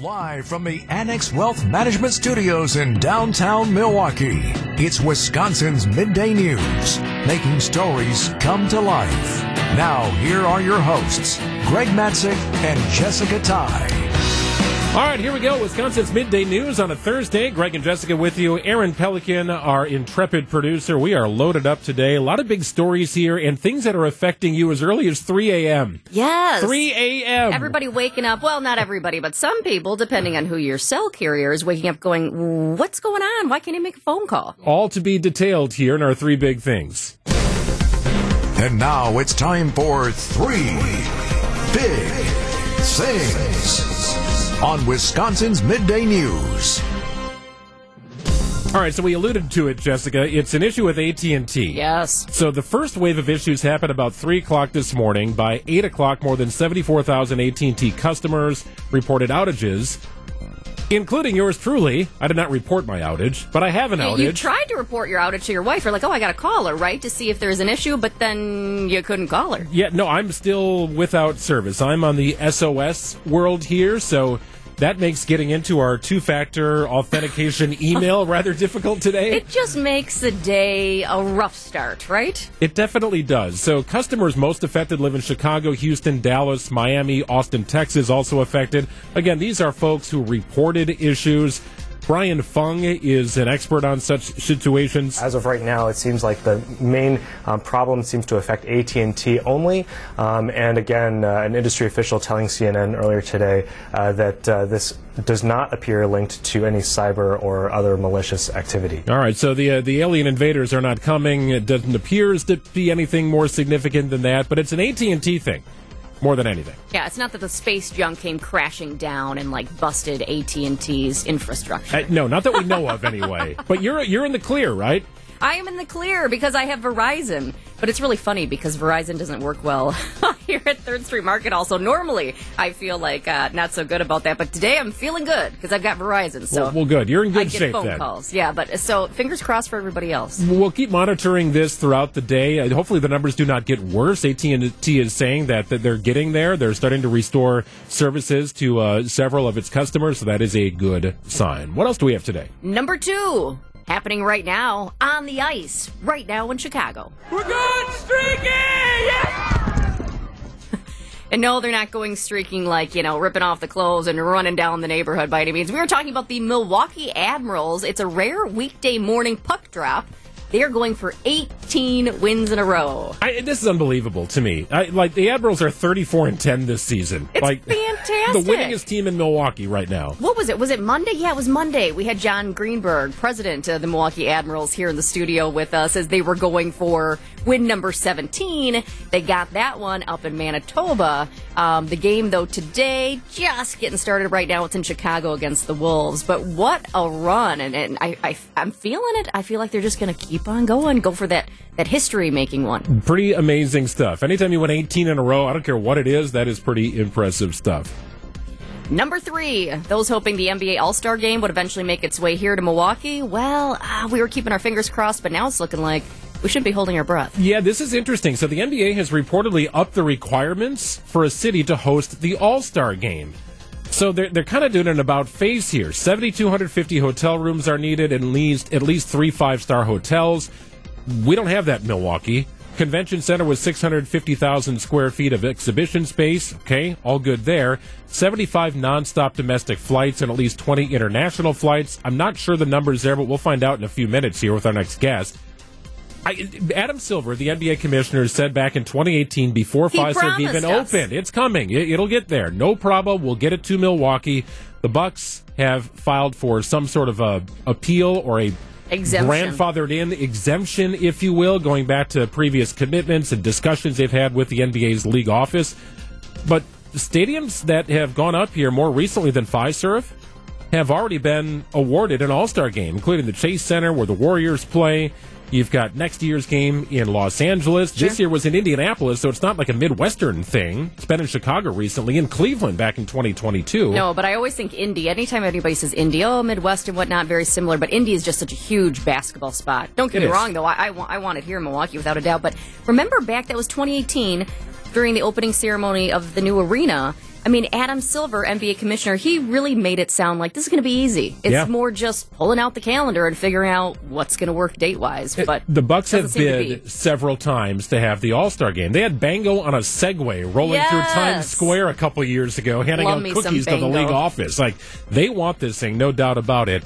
Live from the Annex Wealth Management Studios in downtown Milwaukee, it's Wisconsin's Midday News, making stories come to life. Now, here are your hosts, Greg Matzek and Jessica Tighe. All right, here we go. Wisconsin's midday news on a Thursday. Greg and Jessica with you. Aaron Pelican, our intrepid producer. We are loaded up today. A lot of big stories here and things that are affecting you as early as 3 a.m. Yes. 3 a.m. Everybody waking up. Well, not everybody, but some people, depending on who your cell carrier is, waking up going, What's going on? Why can't he make a phone call? All to be detailed here in our three big things. And now it's time for three big things on Wisconsin's Midday News. All right, so we alluded to it, Jessica. It's an issue with AT and T. Yes. So the first wave of issues happened about three o'clock this morning. By eight o'clock, more than seventy-four thousand AT and T customers reported outages, including yours truly. I did not report my outage, but I have an outage. You tried to report your outage to your wife. You're like, oh, I got to call her, right, to see if there's an issue, but then you couldn't call her. Yeah, no, I'm still without service. I'm on the SOS world here, so that makes getting into our two factor authentication email rather difficult today. It just makes the day a rough start, right? It definitely does. So, customers most affected live in Chicago, Houston, Dallas, Miami, Austin, Texas, also affected. Again, these are folks who reported issues. Brian Fung is an expert on such situations. As of right now, it seems like the main um, problem seems to affect AT&T only. Um, and again, uh, an industry official telling CNN earlier today uh, that uh, this does not appear linked to any cyber or other malicious activity. All right, so the uh, the alien invaders are not coming. It doesn't appear to be anything more significant than that, but it's an AT&T thing more than anything. Yeah, it's not that the space junk came crashing down and like busted AT and T's infrastructure. Uh, no, not that we know of anyway. But you're you're in the clear, right? I am in the clear because I have Verizon. But it's really funny because Verizon doesn't work well here at Third Street Market. Also, normally I feel like uh, not so good about that, but today I'm feeling good because I've got Verizon. So well, well, good. You're in good I get shape phone then. calls. Yeah, but so fingers crossed for everybody else. We'll keep monitoring this throughout the day. Uh, hopefully, the numbers do not get worse. AT&T is saying that, that they're getting there. They're starting to restore services to uh, several of its customers, so that is a good sign. What else do we have today? Number two, happening right now on the ice, right now in Chicago. We're going streaking! Yeah! and no, they're not going streaking like, you know, ripping off the clothes and running down the neighborhood by any means. We were talking about the Milwaukee Admirals. It's a rare weekday morning puck drop they are going for 18 wins in a row. I, this is unbelievable to me. I, like the Admirals are 34 and 10 this season. It's like fantastic. The winningest team in Milwaukee right now. What was it? Was it Monday? Yeah, it was Monday. We had John Greenberg, president of the Milwaukee Admirals, here in the studio with us as they were going for win number 17. They got that one up in Manitoba. Um, the game, though, today, just getting started right now. It's in Chicago against the Wolves. But what a run. And, and I, I, I'm feeling it. I feel like they're just going to keep on going. Go for that, that history making one. Pretty amazing stuff. Anytime you win 18 in a row, I don't care what it is, that is pretty impressive stuff. Number three, those hoping the NBA All Star game would eventually make its way here to Milwaukee. Well, uh, we were keeping our fingers crossed, but now it's looking like we shouldn't be holding our breath. Yeah, this is interesting. So the NBA has reportedly upped the requirements for a city to host the All Star game. So they're, they're kind of doing an about face here. 7,250 hotel rooms are needed, at least, at least three five star hotels. We don't have that in Milwaukee. Convention center was 650,000 square feet of exhibition space. Okay, all good there. 75 nonstop domestic flights and at least 20 international flights. I'm not sure the numbers there, but we'll find out in a few minutes here with our next guest. I, Adam Silver, the NBA commissioner, said back in 2018, before he Fiserv even us. opened, it's coming. It, will get there. No problem. We'll get it to Milwaukee. The Bucks have filed for some sort of a appeal or a exemption. grandfathered in exemption, if you will, going back to previous commitments and discussions they've had with the NBA's league office. But stadiums that have gone up here more recently than Fiserv have already been awarded an All Star game, including the Chase Center where the Warriors play. You've got next year's game in Los Angeles. Sure. This year was in Indianapolis, so it's not like a Midwestern thing. It's been in Chicago recently, in Cleveland back in 2022. No, but I always think Indy. Anytime anybody says Indy, oh, Midwest and whatnot, very similar. But Indy is just such a huge basketball spot. Don't get It me is. wrong, though. I, I, want, I want it here in Milwaukee without a doubt. But remember back, that was 2018 during the opening ceremony of the new arena. I mean, Adam Silver, NBA commissioner, he really made it sound like this is going to be easy. It's Yeah. more just pulling out the calendar and figuring out what's going to work date wise. But the Bucks have doesn't seem to bid several times to have the All Star game. They had Bango on a Segway rolling through Times Square a couple years ago, handing Love out cookies to the league office. Like they want this thing, no doubt about it.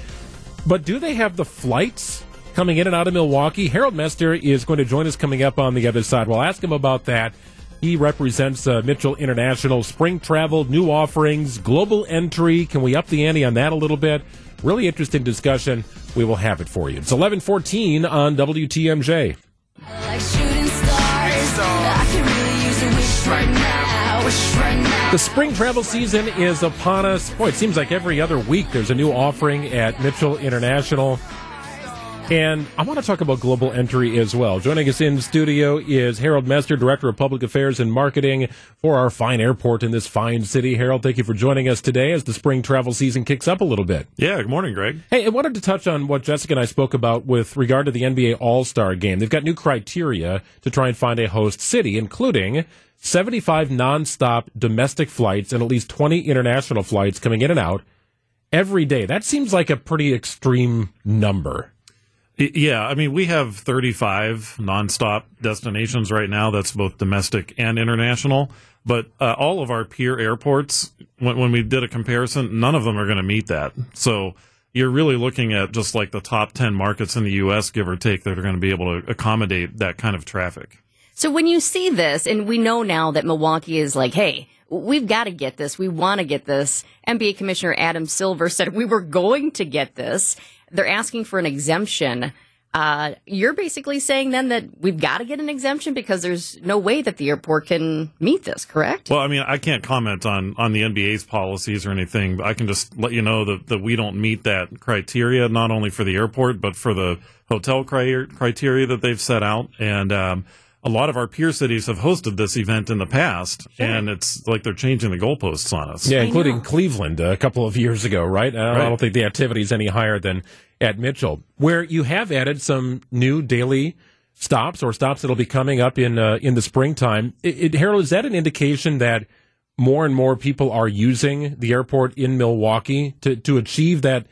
But do they have the flights coming in and out of Milwaukee? Harold Mester is going to join us coming up on the other side. We'll ask him about that. He represents uh, Mitchell International spring travel, new offerings, global entry. Can we up the ante on that a little bit? Really interesting discussion. We will have it for you. It's 1114 on WTMJ. Like shooting stars. I could really use a wish right now. Wish right now. The spring travel season is upon us. Boy, it seems like every other week there's a new offering at Mitchell International. And I want to talk about global entry as well. Joining us in studio is Harold Mester, Director of Public Affairs and Marketing for our fine airport in this fine city. Harold, thank you for joining us today as the spring travel season kicks up a little bit. Yeah, good morning, Greg. Hey, I wanted to touch on what Jessica and I spoke about with regard to the NBA All Star game. They've got new criteria to try and find a host city, including 75 nonstop domestic flights and at least 20 international flights coming in and out every day. That seems like a pretty extreme number. Yeah, I mean, we have 35 nonstop destinations right now. That's both domestic and international. But uh, all of our peer airports, when, when we did a comparison, none of them are going to meet that. So you're really looking at just like the top 10 markets in the U.S., give or take, that are going to be able to accommodate that kind of traffic. So when you see this, and we know now that Milwaukee is like, hey, we've got to get this. We want to get this. NBA Commissioner Adam Silver said we were going to get this. They're asking for an exemption. Uh, you're basically saying then that we've got to get an exemption because there's no way that the airport can meet this, correct? Well, I mean, I can't comment on, on the NBA's policies or anything, but I can just let you know that, that we don't meet that criteria, not only for the airport, but for the hotel cri- criteria that they've set out. And um, a lot of our peer cities have hosted this event in the past, and it's like they're changing the goalposts on us. Yeah, including Cleveland a couple of years ago, right? Uh, I don't think the activity is any higher than at Mitchell, where you have added some new daily stops or stops that'll be coming up in uh, in the springtime. It, it, Harold, is that an indication that more and more people are using the airport in Milwaukee to, to achieve that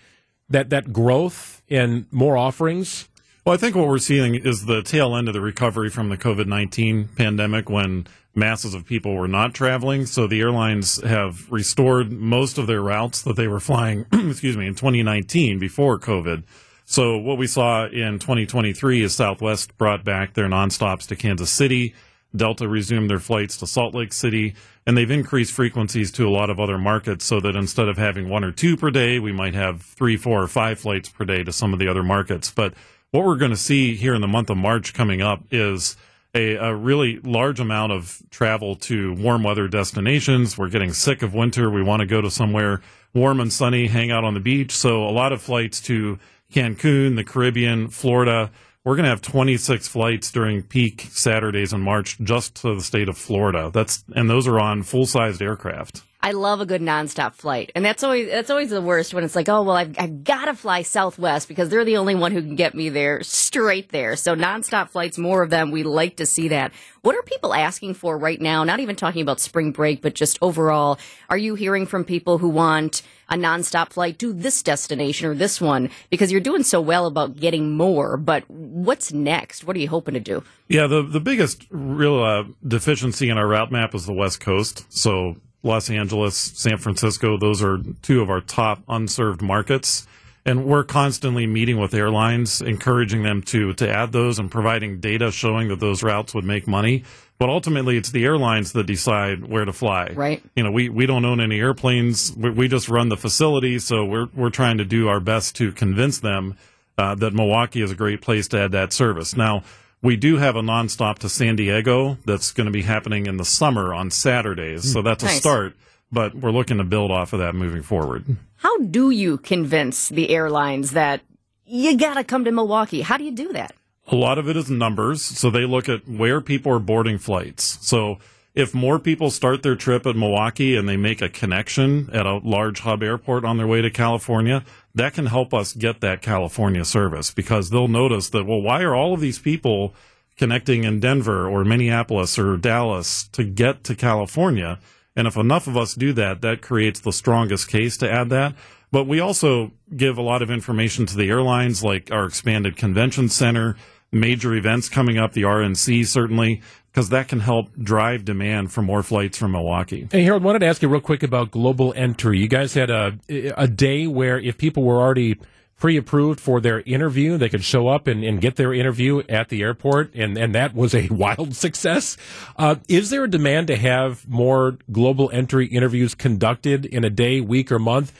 that that growth and more offerings? Well, I think what we're seeing is the tail end of the recovery from the COVID 19 pandemic when masses of people were not traveling. So the airlines have restored most of their routes that they were flying, excuse me, in 2019 before COVID. So what we saw in 2023 is Southwest brought back their nonstops to Kansas City. Delta resumed their flights to Salt Lake City, and they've increased frequencies to a lot of other markets so that instead of having one or two per day, we might have three, four, or five flights per day to some of the other markets. But what we're going to see here in the month of March coming up is a, a really large amount of travel to warm weather destinations. We're getting sick of winter. We want to go to somewhere warm and sunny, hang out on the beach. So a lot of flights to Cancun, the Caribbean, Florida. We're going to have 26 flights during peak Saturdays in March just to the state of Florida. That's and those are on full-sized aircraft. I love a good nonstop flight, and that's always that's always the worst when it's like, oh well, I've, I've got to fly Southwest because they're the only one who can get me there straight there. So nonstop flights, more of them. We like to see that. What are people asking for right now? Not even talking about spring break, but just overall. Are you hearing from people who want a nonstop flight to this destination or this one because you're doing so well about getting more? But what's next? What are you hoping to do? Yeah, the the biggest real uh, deficiency in our route map is the West Coast. So Los Angeles, San Francisco, those are two of our top unserved markets. And we're constantly meeting with airlines, encouraging them to to add those and providing data showing that those routes would make money. But ultimately, it's the airlines that decide where to fly. Right. You know, we, we don't own any airplanes. We, we just run the facility. So we're we're trying to do our best to convince them uh, that Milwaukee is a great place to add that service. Now, we do have a nonstop to San Diego that's going to be happening in the summer on Saturdays. So that's a start, but we're looking to build off of that moving forward. How do you convince the airlines that you got to come to Milwaukee? How do you do that? A lot of it is numbers. So they look at where people are boarding flights. So if more people start their trip at Milwaukee and they make a connection at a large hub airport on their way to California, that can help us get that California service because they'll notice that, well, why are all of these people connecting in Denver or Minneapolis or Dallas to get to California? And if enough of us do that, that creates the strongest case to add that. But we also give a lot of information to the airlines, like our expanded convention center, major events coming up, the RNC certainly, because that can help drive demand for more flights from Milwaukee. Hey, Harold, wanted to ask you real quick about global entry. You guys had a a day where if people were already pre-approved for their interview, they could show up and, and get their interview at the airport, and, and that was a wild success. Uh, is there a demand to have more global entry interviews conducted in a day, week, or month?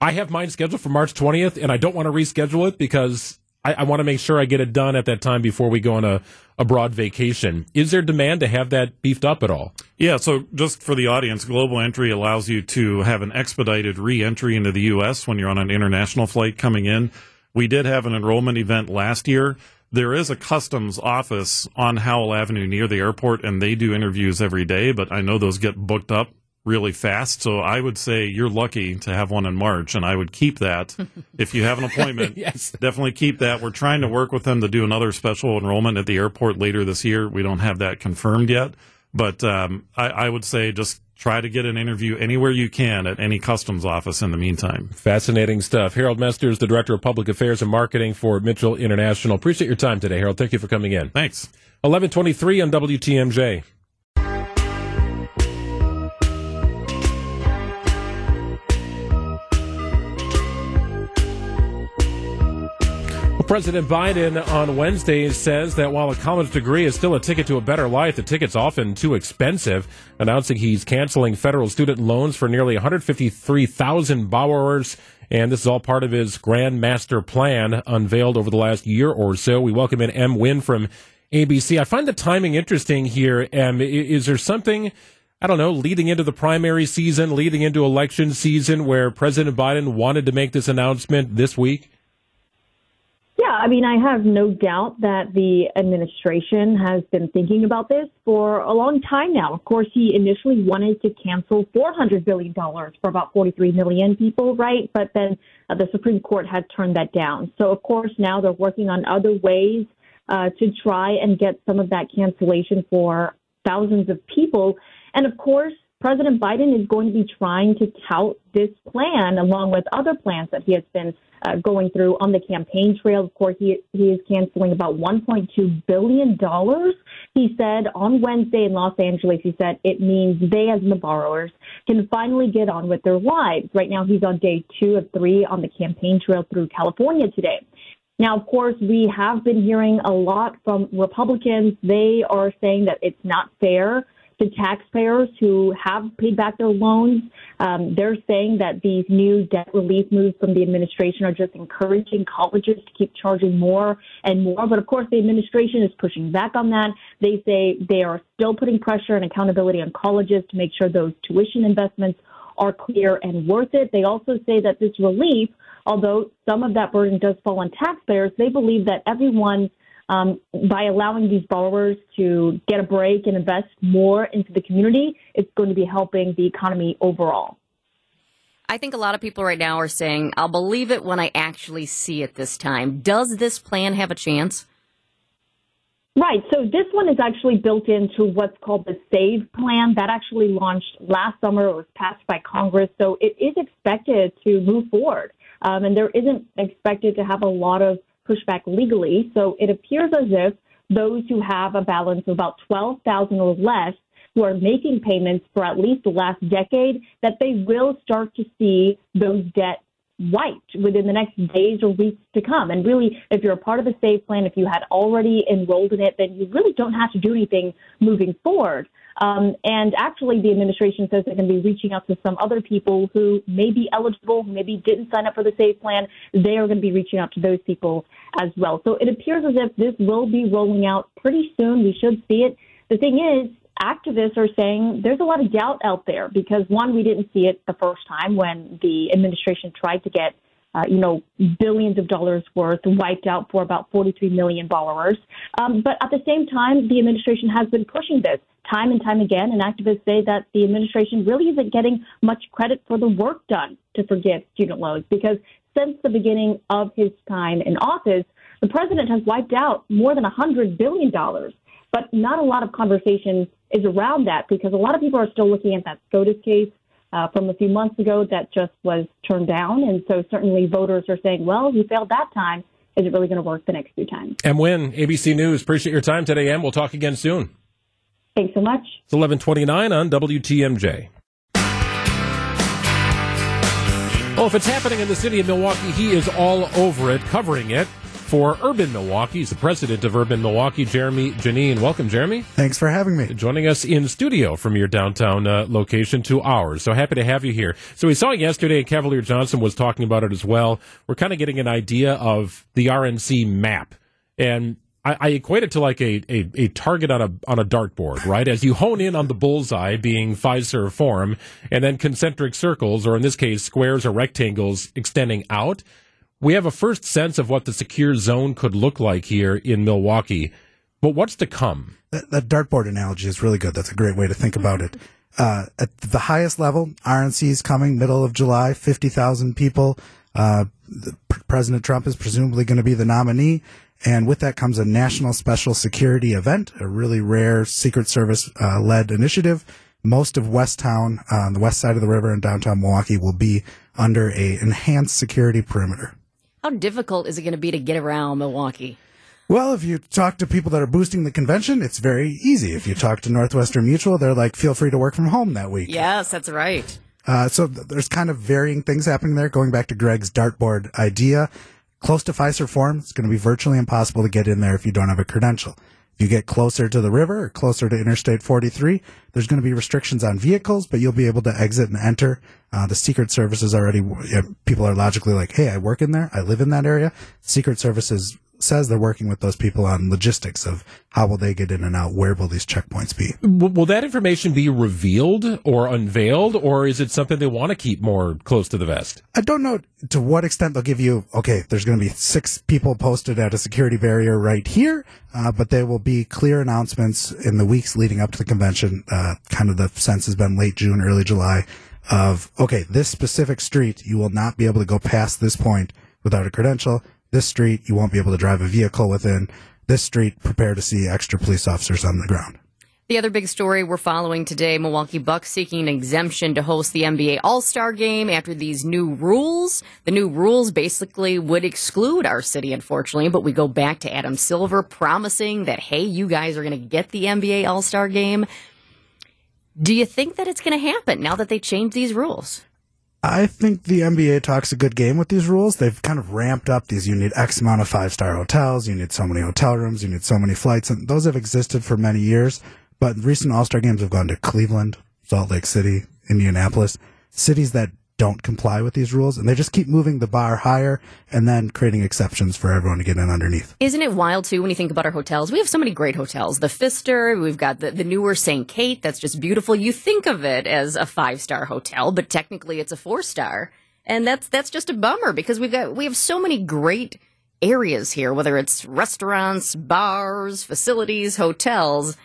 I have mine scheduled for March 20th, and I don't want to reschedule it because I, I want to make sure I get it done at that time before we go on a, a broad vacation. Is there demand to have that beefed up at all? Yeah, so just for the audience, Global Entry allows you to have an expedited re entry into the U.S. when you're on an international flight coming in. We did have an enrollment event last year. There is a customs office on Howell Avenue near the airport, and they do interviews every day, but I know those get booked up really fast. So I would say you're lucky to have one in March, and I would keep that. if you have an appointment, Yes. definitely keep that. We're trying to work with them to do another special enrollment at the airport later this year. We don't have that confirmed yet, but um, I, I would say just try to get an interview anywhere you can at any customs office in the meantime. Fascinating stuff. Harold Mester is the Director of Public Affairs and Marketing for Mitchell International. Appreciate your time today, Harold. Thank you for coming in. Thanks. 1123 on WTMJ. President Biden on Wednesday says that while a college degree is still a ticket to a better life, the ticket's often too expensive, announcing he's canceling federal student loans for nearly 153,000 borrowers. And this is all part of his Grand Master Plan unveiled over the last year or so. We welcome in Em Nguyen from ABC. I find the timing interesting here. I- is there something, I don't know, leading into the primary season, leading into election season, where President Biden wanted to make this announcement this week? Yeah, I mean, I have no doubt that the administration has been thinking about this for a long time now. Of course, he initially wanted to cancel $400 billion for about 43 million people, right? But then uh, the Supreme Court had turned that down. So, of course, now they're working on other ways uh, to try and get some of that cancellation for thousands of people. And of course, President Biden is going to be trying to tout this plan along with other plans that he has been uh, going through on the campaign trail. Of course, he, he is canceling about $1.2 billion. He said on Wednesday in Los Angeles, he said it means they, as the borrowers, can finally get on with their lives. Right now, he's on day two of three on the campaign trail through California today. Now, of course, we have been hearing a lot from Republicans. They are saying that it's not fair to taxpayers who have paid back their loans. Um, they're saying that these new debt relief moves from the administration are just encouraging colleges to keep charging more and more. But of course, the administration is pushing back on that. They say they are still putting pressure and accountability on colleges to make sure those tuition investments are clear and worth it. They also say that this relief, although some of that burden does fall on taxpayers, they believe that everyone um, by allowing these borrowers to get a break and invest more into the community, it's going to be helping the economy overall. I think a lot of people right now are saying, I'll believe it when I actually see it this time. Does this plan have a chance? Right. So this one is actually built into what's called the SAVE plan that actually launched last summer. It was passed by Congress. So it is expected to move forward. Um, and there isn't expected to have a lot of pushback legally. So it appears as if those who have a balance of about 12,000 or less who are making payments for at least the last decade, that they will start to see those debts wiped within the next days or weeks to come. And really, if you're a part of the SAVE plan, if you had already enrolled in it, then you really don't have to do anything moving forward. Um, and actually, the administration says they're going to be reaching out to some other people who may be eligible, who maybe didn't sign up for the SAVE plan. They are going to be reaching out to those people as well. So it appears as if this will be rolling out pretty soon. We should see it. The thing is, activists are saying there's a lot of doubt out there because one, we didn't see it the first time when the administration tried to get, uh, you know, billions of dollars worth wiped out for about 43 million borrowers. Um, but at the same time, the administration has been pushing this time and time again, and activists say that the administration really isn't getting much credit for the work done to forgive student loans because since the beginning of his time in office, the president has wiped out more than $100 billion but not a lot of conversation is around that because a lot of people are still looking at that SCOTUS case uh, from a few months ago that just was turned down. And so certainly voters are saying, well, he failed that time. Is it really going to work the next few times? And when ABC News, appreciate your time today, and We'll talk again soon. Thanks so much. It's 1129 on WTMJ. Oh, if it's happening in the city of Milwaukee, he is all over it, covering it for Urban Milwaukee. He's the president of Urban Milwaukee, Jeramey Jannene. Welcome, Jeramey. Thanks for having me. Joining us in studio from your downtown uh, location to ours. So happy to have you here. So we saw yesterday, and Cavalier Johnson was talking about it as well. We're kind of getting an idea of the RNC map. And I, I equate it to like a, a, a target on a on a dartboard, right? As you hone in on the bullseye being Fiserv Forum, and then concentric circles, or in this case, squares or rectangles extending out. We have a first sense of what the secure zone could look like here in Milwaukee. But what's to come? That, that dartboard analogy is really good. That's a great way to think about it. Uh, at the highest level, RNC is coming middle of July, 50,000 people. Uh, President Trump is presumably going to be the nominee. And with that comes a national special security event, a really rare Secret Service uh, led initiative. Most of Westown, uh, on the west side of the river in downtown Milwaukee, will be under a enhanced security perimeter. How difficult is it going to be to get around Milwaukee? Well, if you talk to people that are boosting the convention, it's very easy. If you talk to Northwestern Mutual, they're like, feel free to work from home that week. Yes, that's right. Uh, so th- there's kind of varying things happening there. Going back to Greg's dartboard idea, close to Fiserv Forum, it's going to be virtually impossible to get in there if you don't have a credential. If you get closer to the river or closer to Interstate 43, there's going to be restrictions on vehicles, but you'll be able to exit and enter. Uh, the Secret Service is already, yeah, people are logically like, hey, I work in there, I live in that area. Secret Services says they're working with those people on logistics of how will they get in and out, where will these checkpoints be. W- will that information be revealed or unveiled, or is it something they want to keep more close to the vest? I don't know to what extent they'll give you, okay, there's going to be six people posted at a security barrier right here, uh, but there will be clear announcements in the weeks leading up to the convention. Uh, kind of the sense has been late June, early July of, okay, this specific street, you will not be able to go past this point without a credential. This street, you won't be able to drive a vehicle within. This street, prepare to see extra police officers on the ground. The other big story we're following today Milwaukee Bucks seeking an exemption to host the NBA All Star game after these new rules. The new rules basically would exclude our city, unfortunately, but we go back to Adam Silver promising that, hey, you guys are going to get the NBA All Star game. Do you think that it's going to happen now that they changed these rules? I think the NBA talks a good game with these rules. They've kind of ramped up these. You need X amount of five star hotels. You need so many hotel rooms. You need so many flights. And those have existed for many years. But recent All Star games have gone to Cleveland, Salt Lake City, Indianapolis, cities that don't comply with these rules. And they just keep moving the bar higher and then creating exceptions for everyone to get in underneath. Isn't it wild too when you think about our hotels? We have so many great hotels. The Pfister, we've got the, the newer St. Kate, that's just beautiful. You think of it as a five star hotel, but technically it's a four star. And that's that's just a bummer because we've got we have so many great areas here, whether it's restaurants, bars, facilities, hotels.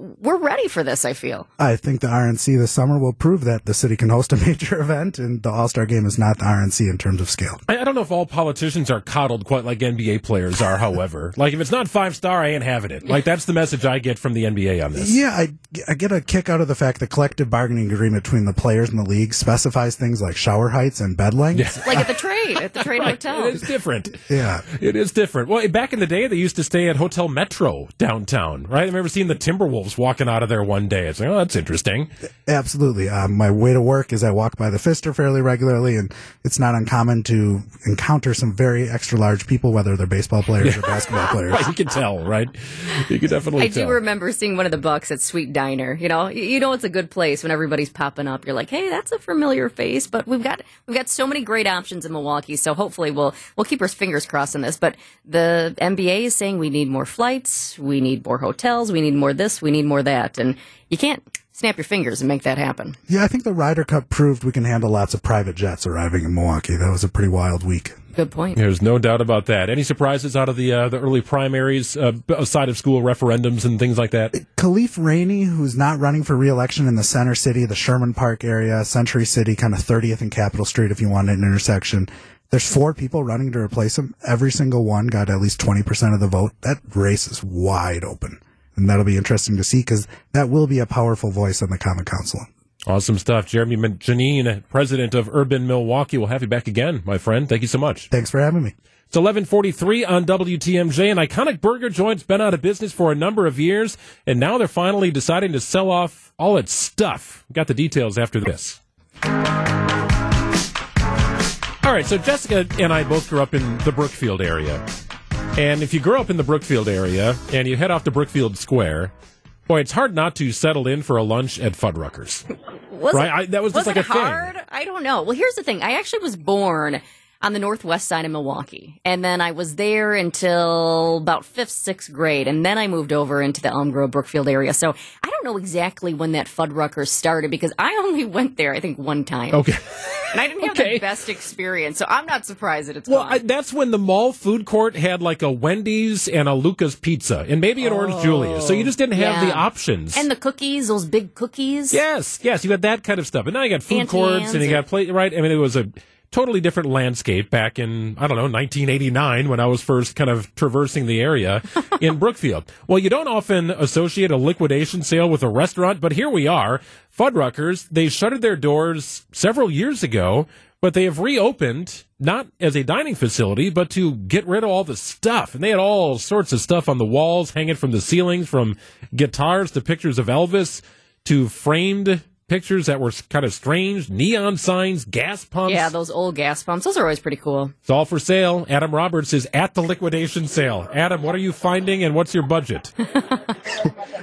We're ready for this, I feel. I think the RNC this summer will prove that the city can host a major event, and the All Star game is not the RNC in terms of scale. I, I don't know if all politicians are coddled quite like NBA players are, however. like, if it's not five star, I ain't having it. Like, that's the message I get from the NBA on this. Yeah, I, I get a kick out of the fact the collective bargaining agreement between the players and the league specifies things like shower heights and bed lengths. Like at the trade, at the trade hotel. It is different. Yeah. It is different. Well, back in the day, they used to stay at Hotel Metro downtown, right? I remember seeing the Timberwolves walking out of there one day. It's like, oh, that's interesting. Absolutely. Um, my way to work is I walk by the Pfister fairly regularly, and it's not uncommon to encounter some very extra large people, whether they're baseball players or basketball players. Right, you can tell, right? You can definitely I tell. do remember seeing one of the Bucks at Sweet Diner. You know, you know it's a good place when everybody's popping up. You're like, hey, that's a familiar face. But we've got we've got so many great options in Milwaukee. So hopefully we'll we'll keep our fingers crossed on this. But the NBA is saying we need more flights, we need more hotels, we need more this, we need more of that, and you can't snap your fingers and make that happen. Yeah, I think the Ryder Cup proved we can handle lots of private jets arriving in Milwaukee. That was a pretty wild week. Good point. There's no doubt about that. Any surprises out of the uh, the early primaries, uh, aside of school referendums and things like that? Khalif Rainey, who's not running for reelection in the center city, the Sherman Park area, Century City, kind of 30th and Capitol Street if you want an intersection. There's four people running to replace him. Every single one got at least 20% of the vote. That race is wide open. And that'll be interesting to see because that will be a powerful voice on the Common Council. Awesome stuff. Jeramey Jannene, president of Urban Milwaukee, We'll have you back again, my friend. Thank you so much. Thanks for having me. It's 1143 on WTMJ. An iconic burger joint's been out of business for a number of years, and now they're finally deciding to sell off all its stuff. Got the details after this. All right, so Jessica and I both grew up in the Brookfield area. And if you grow up in the Brookfield area and you head off to Brookfield Square, boy, it's hard not to settle in for a lunch at Fuddruckers. Was Right, it, I- that was just it like a thing. hard? I don't know. Well, here's the thing. I actually was born on the northwest side of Milwaukee, and then I was there until about fifth, sixth grade, and then I moved over into the Elm Grove Brookfield area. So I don't know exactly when that Fuddruckers started because I only went there, I think, one time, Okay. and I didn't have Okay. the best experience. So I'm not surprised that it's Well, gone. I, that's when the mall food court had like a Wendy's and a Luca's Pizza and maybe an Orange Julius. So you just didn't have the oh. options. and the cookies, those big cookies. yes, yes, you had that kind of stuff. And now you got food Auntie courts Anne's and you or- got play right. I mean, it was a totally different landscape back in I don't know 1989 when I was first kind of traversing the area in Brookfield. Well, you don't often associate a liquidation sale with a restaurant, but here we are. Fuddruckers they shuttered their doors several years ago. But they have reopened not as a dining facility, but to get rid of all the stuff. And they had all sorts of stuff on the walls, hanging from the ceilings, from guitars to pictures of Elvis to framed pictures that were kind of strange, neon signs, gas pumps. Yeah, those old gas pumps. Those are always pretty cool. it's all for sale. Adam Roberts is at the liquidation sale. Adam, what are you finding and what's your budget?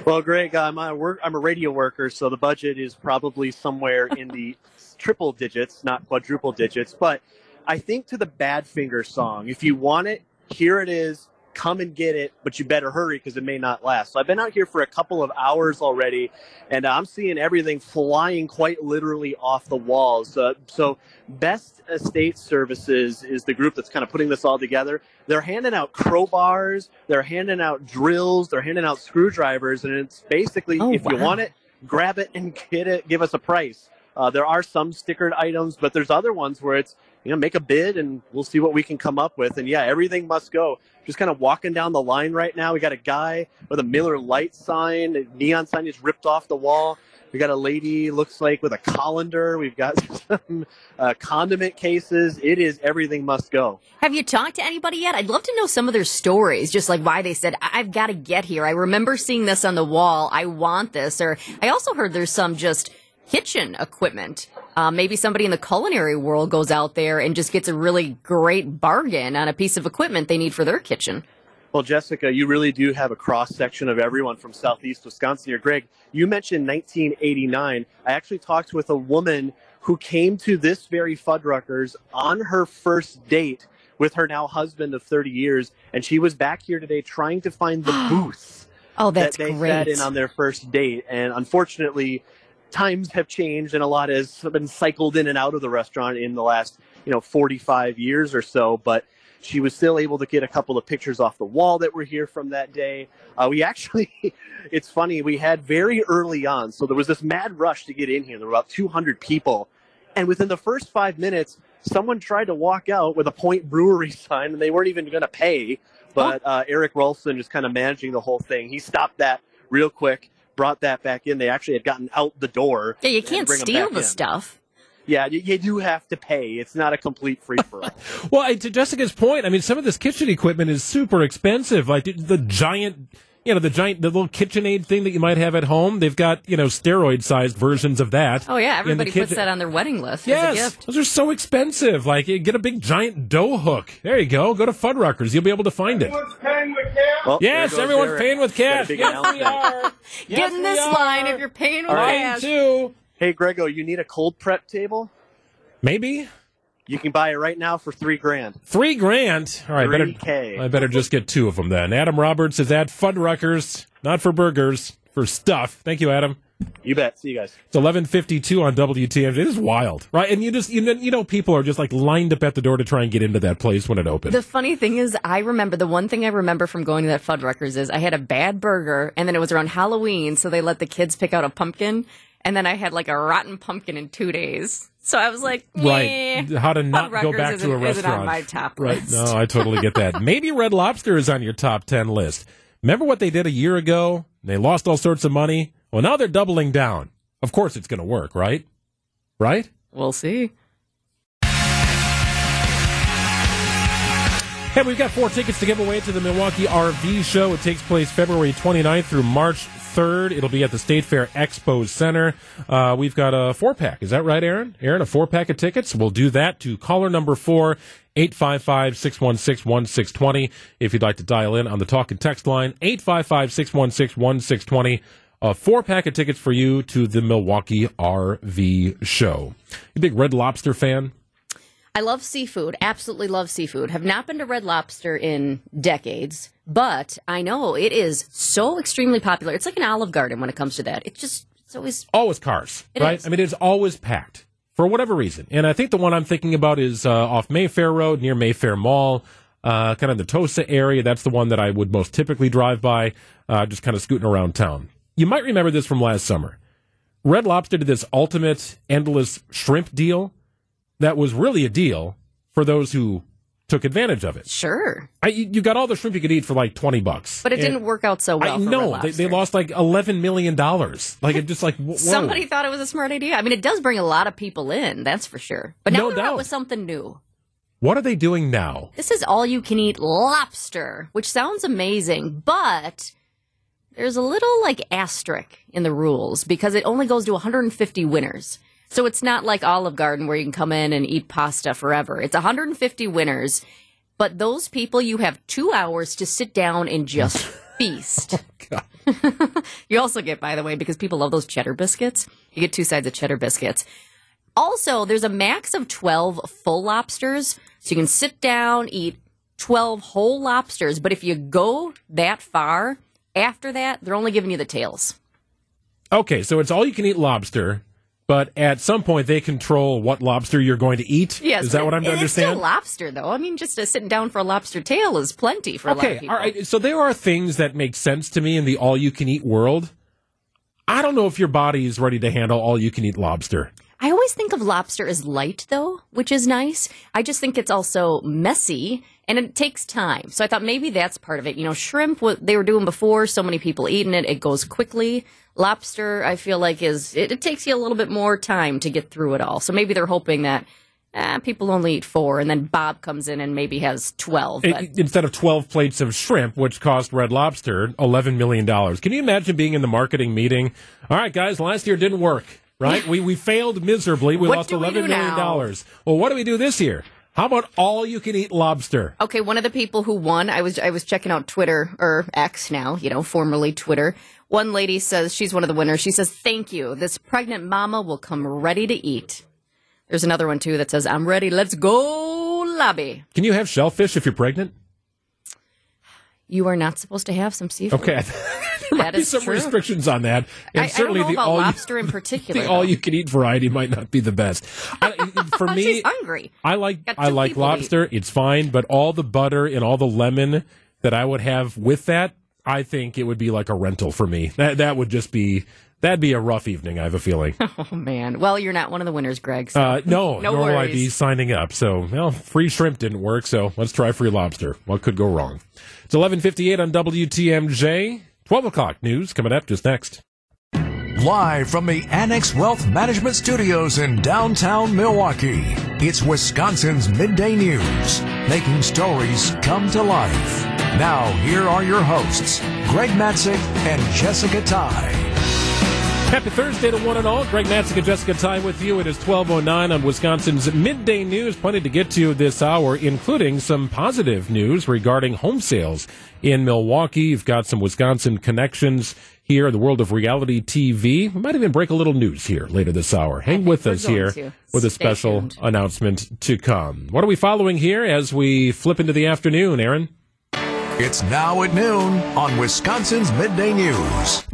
Well, Greg, I'm a work. I'm a radio worker, so the budget is probably somewhere in the triple digits, not quadruple digits. But I think to the Badfinger song, if you want it, here it is. Come and get it, but you better hurry because it may not last. So I've been out here for a couple of hours already, and I'm seeing everything flying quite literally off the walls. Uh, so Best Estate Services is the group that's kind of putting this all together. They're handing out crowbars, they're handing out drills, they're handing out screwdrivers, and it's basically Oh, if you want it, grab it and get it. Give us a price. Uh, there are some stickered items, but there's other ones where it's you know make a bid and we'll see what we can come up with. And yeah, everything must go. Just kind of walking down the line right now. We got a guy with a Miller Lite sign, a neon sign just ripped off the wall. We got a lady looks like with a colander. We've got some uh, condiment cases. It is everything must go. Have you talked to anybody yet? I'd love to know some of their stories, just like why they said, I've got to get here. I remember seeing this on the wall. I want this. Or I also heard there's some just kitchen equipment. Uh, maybe somebody in the culinary world goes out there and just gets a really great bargain on a piece of equipment they need for their kitchen. Well, Jessica, you really do have a cross section of everyone from Southeast Wisconsin here. Greg, you mentioned 1989. I actually talked with a woman who came to this very Fuddruckers on her first date with her now husband of 30 years, and she was back here today trying to find the booth Oh, that's that they great. sat in on their first date. And unfortunately, times have changed, and a lot has been cycled in and out of the restaurant in the last, you know, 45 years or so. But she was still able to get a couple of pictures off the wall that were here from that day. Uh, we actually, it's funny, we had very early on, so there was this mad rush to get in here. There were about 200 people. And within the first five minutes, someone tried to walk out with a Point Brewery sign, and they weren't even going to pay. But uh, Eric Rolson is kind of managing the whole thing. He stopped that real quick, brought that back in. They actually had gotten out the door. Yeah, you can't steal the in. stuff. Yeah, you, you do have to pay. It's not a complete free for all. Well, to Jessica's point, I mean, some of this kitchen equipment is super expensive. Like the, the giant, you know, the giant, the little KitchenAid thing that you might have at home. They've got, you know, steroid-sized versions of that. Oh, yeah. Everybody puts kitchen. that on their wedding list Yes, as a gift. those are so expensive. Like, you get a big giant dough hook. There you go. Go to Fuddruckers. You'll be able to find it. Well, Yes, there goes everyone's Eric. paying with cash. Oh, yes, we announcement. are. Get Yes, in this line if you're paying with right. cash. Too. Hey, Grego, you need a cold prep table? Maybe You can buy it right now for three grand. three grand. All right, better. 3K. I better just get two of them then. Adam Roberts is at Fuddruckers, not for burgers, for stuff. Thank you, Adam. You bet. See you guys. It's eleven fifty two on WTMJ. It is is wild, right? And you just you know, you know people are just like lined up at the door to try and get into that place when it opens. The funny thing is, I remember the one thing I remember from going to that Fuddruckers is I had a bad burger, and then it was around Halloween, so they let the kids pick out a pumpkin, and then I had like a rotten pumpkin in two days. So I was like, right? How to not go back to a restaurant? on my top right? list. No, I totally get that. Maybe Red Lobster is on your top ten list. Remember what they did a year ago? they lost all sorts of money. Well, now they're doubling down. Of course, it's going to work, right? Right? We'll see. Hey, we've got four tickets to give away to the Milwaukee RV show. It takes place February 29th through March 3rd. It'll be at the State Fair Expo Center. Uh, we've got a four pack. Is that right, Aaron? Aaron, a four pack of tickets? We'll do that to caller number four, 855 616 1620. If you'd like to dial in on the talk and text line, 855 616 1620. A four pack of tickets for you to the Milwaukee RV show. You big Red Lobster fan? I love seafood. Absolutely love seafood. Have not been to Red Lobster in decades, but I know it is so extremely popular. It's like an Olive Garden when it comes to that. It's just it's always always cars, It right? is. I mean, it's always packed for whatever reason. And I think the one I'm thinking about is uh, off Mayfair Road near Mayfair Mall, uh, kind of the Tosa area. That's the one that I would most typically drive by, uh, just kind of scooting around town. You might remember this from last summer. Red Lobster did this ultimate endless shrimp deal that was really a deal for those who took advantage of it. sure, I, you got all the shrimp you could eat for like 20 bucks. but it And didn't work out so well. I know. They, they lost like $11 million. Like, it just like, whoa. Somebody thought it was a smart idea. I mean, it does bring a lot of people in, that's for sure. But now No we're doubt. out with something new. What are they doing now? This is all you can eat lobster, which sounds amazing, but there's a little like asterisk in the rules because it only goes to 150 winners. So it's not like Olive Garden where you can come in and eat pasta forever. It's 150 winners, but those people you have two hours to sit down and just feast. Oh, you also get, by the way, because people love those cheddar biscuits, you get two sides of cheddar biscuits. Also, there's a max of 12 full lobsters, so you can sit down, eat 12 whole lobsters. But if you go that far, after that, they're only giving you the tails. Okay, so it's all you can eat lobster, but at some point they control what lobster you're going to eat. Yes, Is that what I'm to It's still lobster, though. I mean, just uh, sitting down for a lobster tail is plenty for a lot of Okay, all right. So there are things that make sense to me in the all you can eat world. I don't know if your body is ready to handle all you can eat lobster. I always think of lobster as light, though, which is nice. I just think it's also messy and it takes time. So I thought maybe that's part of it. You know, shrimp, what they were doing before, so many people eating it, it goes quickly. Lobster, I feel like is it, it takes you a little bit more time to get through it all. So maybe they're hoping that eh, people only eat four, and then Bob comes in and maybe has twelve. But It- instead of 12 plates of shrimp, which cost Red Lobster $11 million. Can you imagine being in the marketing meeting? All right, guys, last year didn't work, right? we, we failed miserably. We What lost do we eleven do million dollars. Well, what do we do this year? How about all you can eat lobster? Okay, one of the people who won, I was I was checking out Twitter or X now, you know, formerly Twitter. One lady says she's one of the winners. She says, "Thank you. This pregnant mama will come ready to eat." There's another one too that says, "I'm ready. Let's go, lobby." Can you have shellfish if you're pregnant? You are not supposed to have some seafood. Okay. that is some true. restrictions on that. And I, I certainly know the all lobster you, in particular. The all you can eat variety might not be the best. I, for me, She's hungry. I like I like to eat. lobster. It's fine, but all the butter and all the lemon that I would have with that, I think it would be like a rental for me. That that would just be that'd be a rough evening. I have a feeling. Oh man. Well, you're not one of the winners, Greg. so- Uh, no, No nor will I worries. be signing up. So, well, free shrimp didn't work. So let's try free lobster. What could go wrong? It's eleven fifty eight on WTMJ. Twelve o'clock news coming up just next. Live from the Annex Wealth Management Studios in downtown Milwaukee, it's Wisconsin's Midday News, making stories come to life. Now, here are your hosts, Greg Matzek and Jessica Tighe. Happy Thursday to one and all. Greg Matzek and Jessica Tighe with you. It is 12.09 on Wisconsin's Midday News. Plenty to get to this hour, including some positive news regarding home sales in Milwaukee. You've got some Wisconsin connections here in the world of reality TV. We might even break a little news here later this hour. Hang with us here to. with a Stay special tuned. announcement to come. What are we following here as we flip into the afternoon, Aaron? It's now at noon on Wisconsin's Midday News.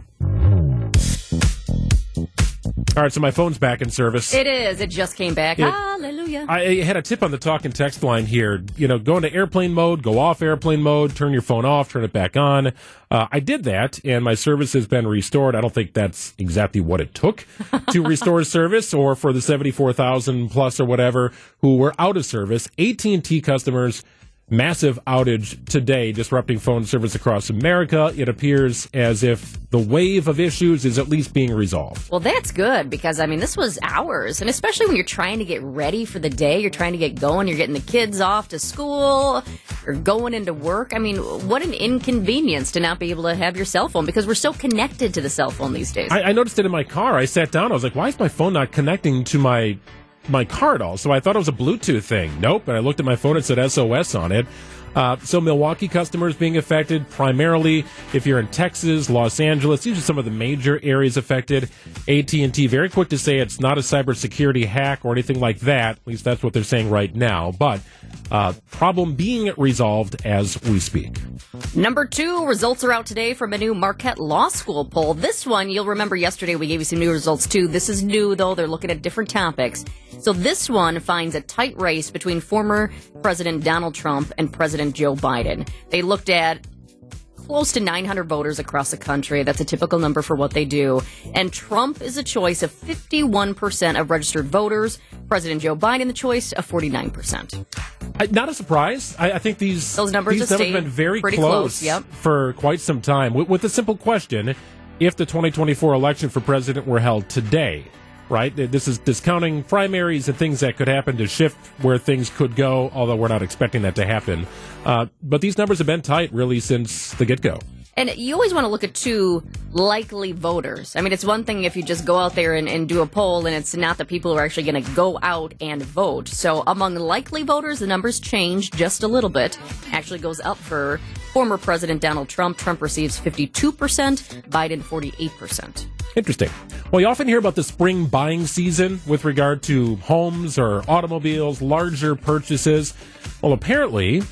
All right, so my phone's back in service. It is. It just came back. It- Hallelujah. I had a tip on the talk and text line here. You know, go into airplane mode, go off airplane mode, turn your phone off, turn it back on. Uh, I did that, and my service has been restored. I don't think that's exactly what it took to restore service, or for the seventy-four thousand plus or whatever who were out of service. AT and T customers massive outage today, disrupting phone service across America. It appears as if the wave of issues is at least being resolved. Well, that's good because I mean, this was hours, and especially when you're trying to get ready for the day, you're trying to get going, you're getting the kids off to school, or going into work. I mean, what an inconvenience to not be able to have your cell phone because we're so connected to the cell phone these days. I, I noticed it in my car. I sat down. I was like, "Why is my phone not connecting to my my car at all?" So I thought it was a Bluetooth thing. Nope. And I looked at my phone. It said SOS on it. Uh, so Milwaukee customers being affected primarily if you're in Texas, Los Angeles. These are some of the major areas affected. AT&T very quick to say it's not a cybersecurity hack or anything like that. At least that's what they're saying right now. But uh, problem being resolved as we speak. Number two, results are out today from a new Marquette Law School poll. This one, you'll remember yesterday we gave you some new results too. This is new though. They're looking at different topics. So this one finds a tight race between former President Donald Trump and President Joe Biden. They looked at close to 900 voters across the country. That's a typical number for what they do. And Trump is a choice of 51% of registered voters. President Joe Biden, the choice of 49%. I, not a surprise. I, I think these Those numbers these have numbers have been very close, close, yep. for quite some time. With, with the simple question: If the 2024 election for president were held today, right? This is discounting primaries and things that could happen to shift where things could go. Although we're not expecting that to happen, uh, but these numbers have been tight really since the get go. And you always want to look at two likely voters. I mean, it's one thing if you just go out there and, and do a poll and it's not the people who are actually going to go out and vote. So among likely voters, the numbers change just a little bit. Actually goes up for former President Donald Trump. Trump receives 52%, Biden 48%. Interesting. Well, you often hear about the spring buying season with regard to homes or automobiles, larger purchases. Well, apparently,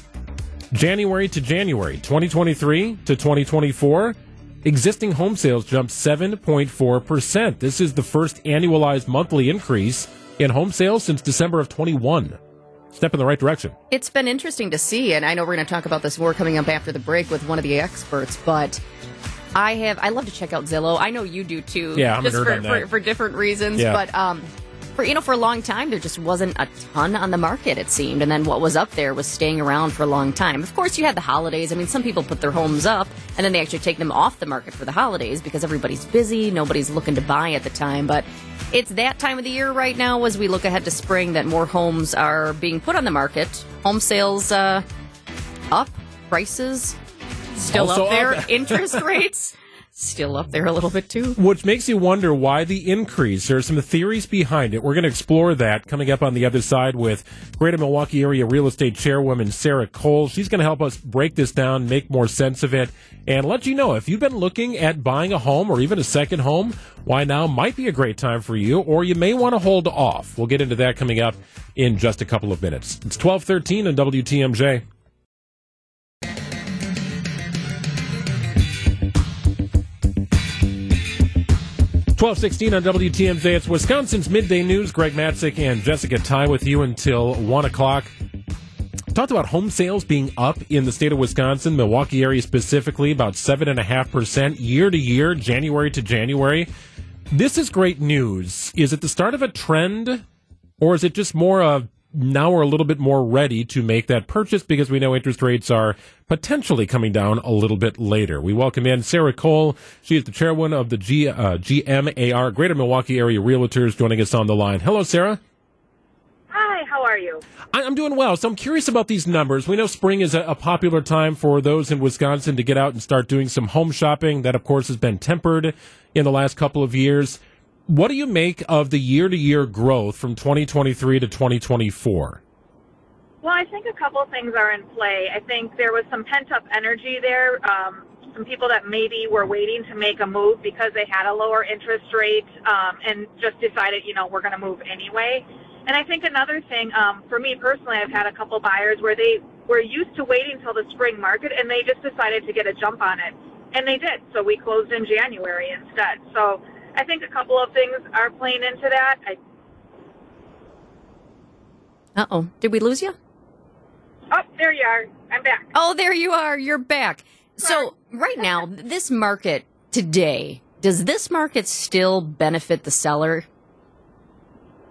January to January, 2023 to 2024, existing home sales jumped 7.4%. This is the first annualized monthly increase in home sales since December of 21. Step in the right direction. It's been interesting to see, and I know we're going to talk about this more coming up after the break with one of the experts, but I have I love to check out Zillow. I know you do too. Yeah, I'm just for. For, for different reasons. Yeah. But um for you know, for a long time there just wasn't a ton on the market, it seemed. And then what was up there was staying around for a long time. Of course you had the holidays. I mean some people put their homes up and then they actually take them off the market for the holidays because everybody's busy, nobody's looking to buy at the time. But it's that time of the year right now as we look ahead to spring that more homes are being put on the market. Home sales uh up, prices still Also up there, up. interest rates still up there a little bit too. Which makes you wonder why the increase. There are some theories behind it. We're going to explore that coming up on the other side with Greater Milwaukee Area Real Estate Chairwoman Sarah Cole. She's going to help us break this down, make more sense of it, and let you know if you've been looking at buying a home or even a second home, why now might be a great time for you, or you may want to hold off. We'll get into that coming up in just a couple of minutes. It's 1213 on WTMJ. Twelve sixteen on WTMJ. It's Wisconsin's midday news. Greg Matzek and Jessica Tighe with you until one o'clock. Talked about home sales being up in the state of Wisconsin, Milwaukee area specifically, about seven and a half percent year to year, January to January. This is great news. Is it the start of a trend, or is it just more of now we're a little bit more ready to make that purchase because we know interest rates are potentially coming down a little bit later. We welcome in Sarah Cole. She is the chairwoman of the G, uh, GMAR, Greater Milwaukee Area Realtors, joining us on the line. Hello, Sarah. Hi, how are you? I'm doing well. So I'm curious about these numbers. We know spring is a, a popular time for those in Wisconsin to get out and start doing some home shopping. That, of course, has been tempered in the last couple of years. What do you make of the year to year growth from 2023 to 2024? Well, I think a couple things are in play. I think there was some pent up energy there. Um, some people that maybe were waiting to make a move because they had a lower interest rate um, and just decided, you know, we're going to move anyway. And I think another thing, um, for me personally, I've had a couple buyers where they were used to waiting till the spring market and they just decided to get a jump on it. And they did. So we closed in January instead. So I think a couple of things are playing into that. I, Uh oh. Did we lose you? oh, there you are. I'm back. Oh, there you are. You're back. So, right now, this market today, does this market still benefit the seller?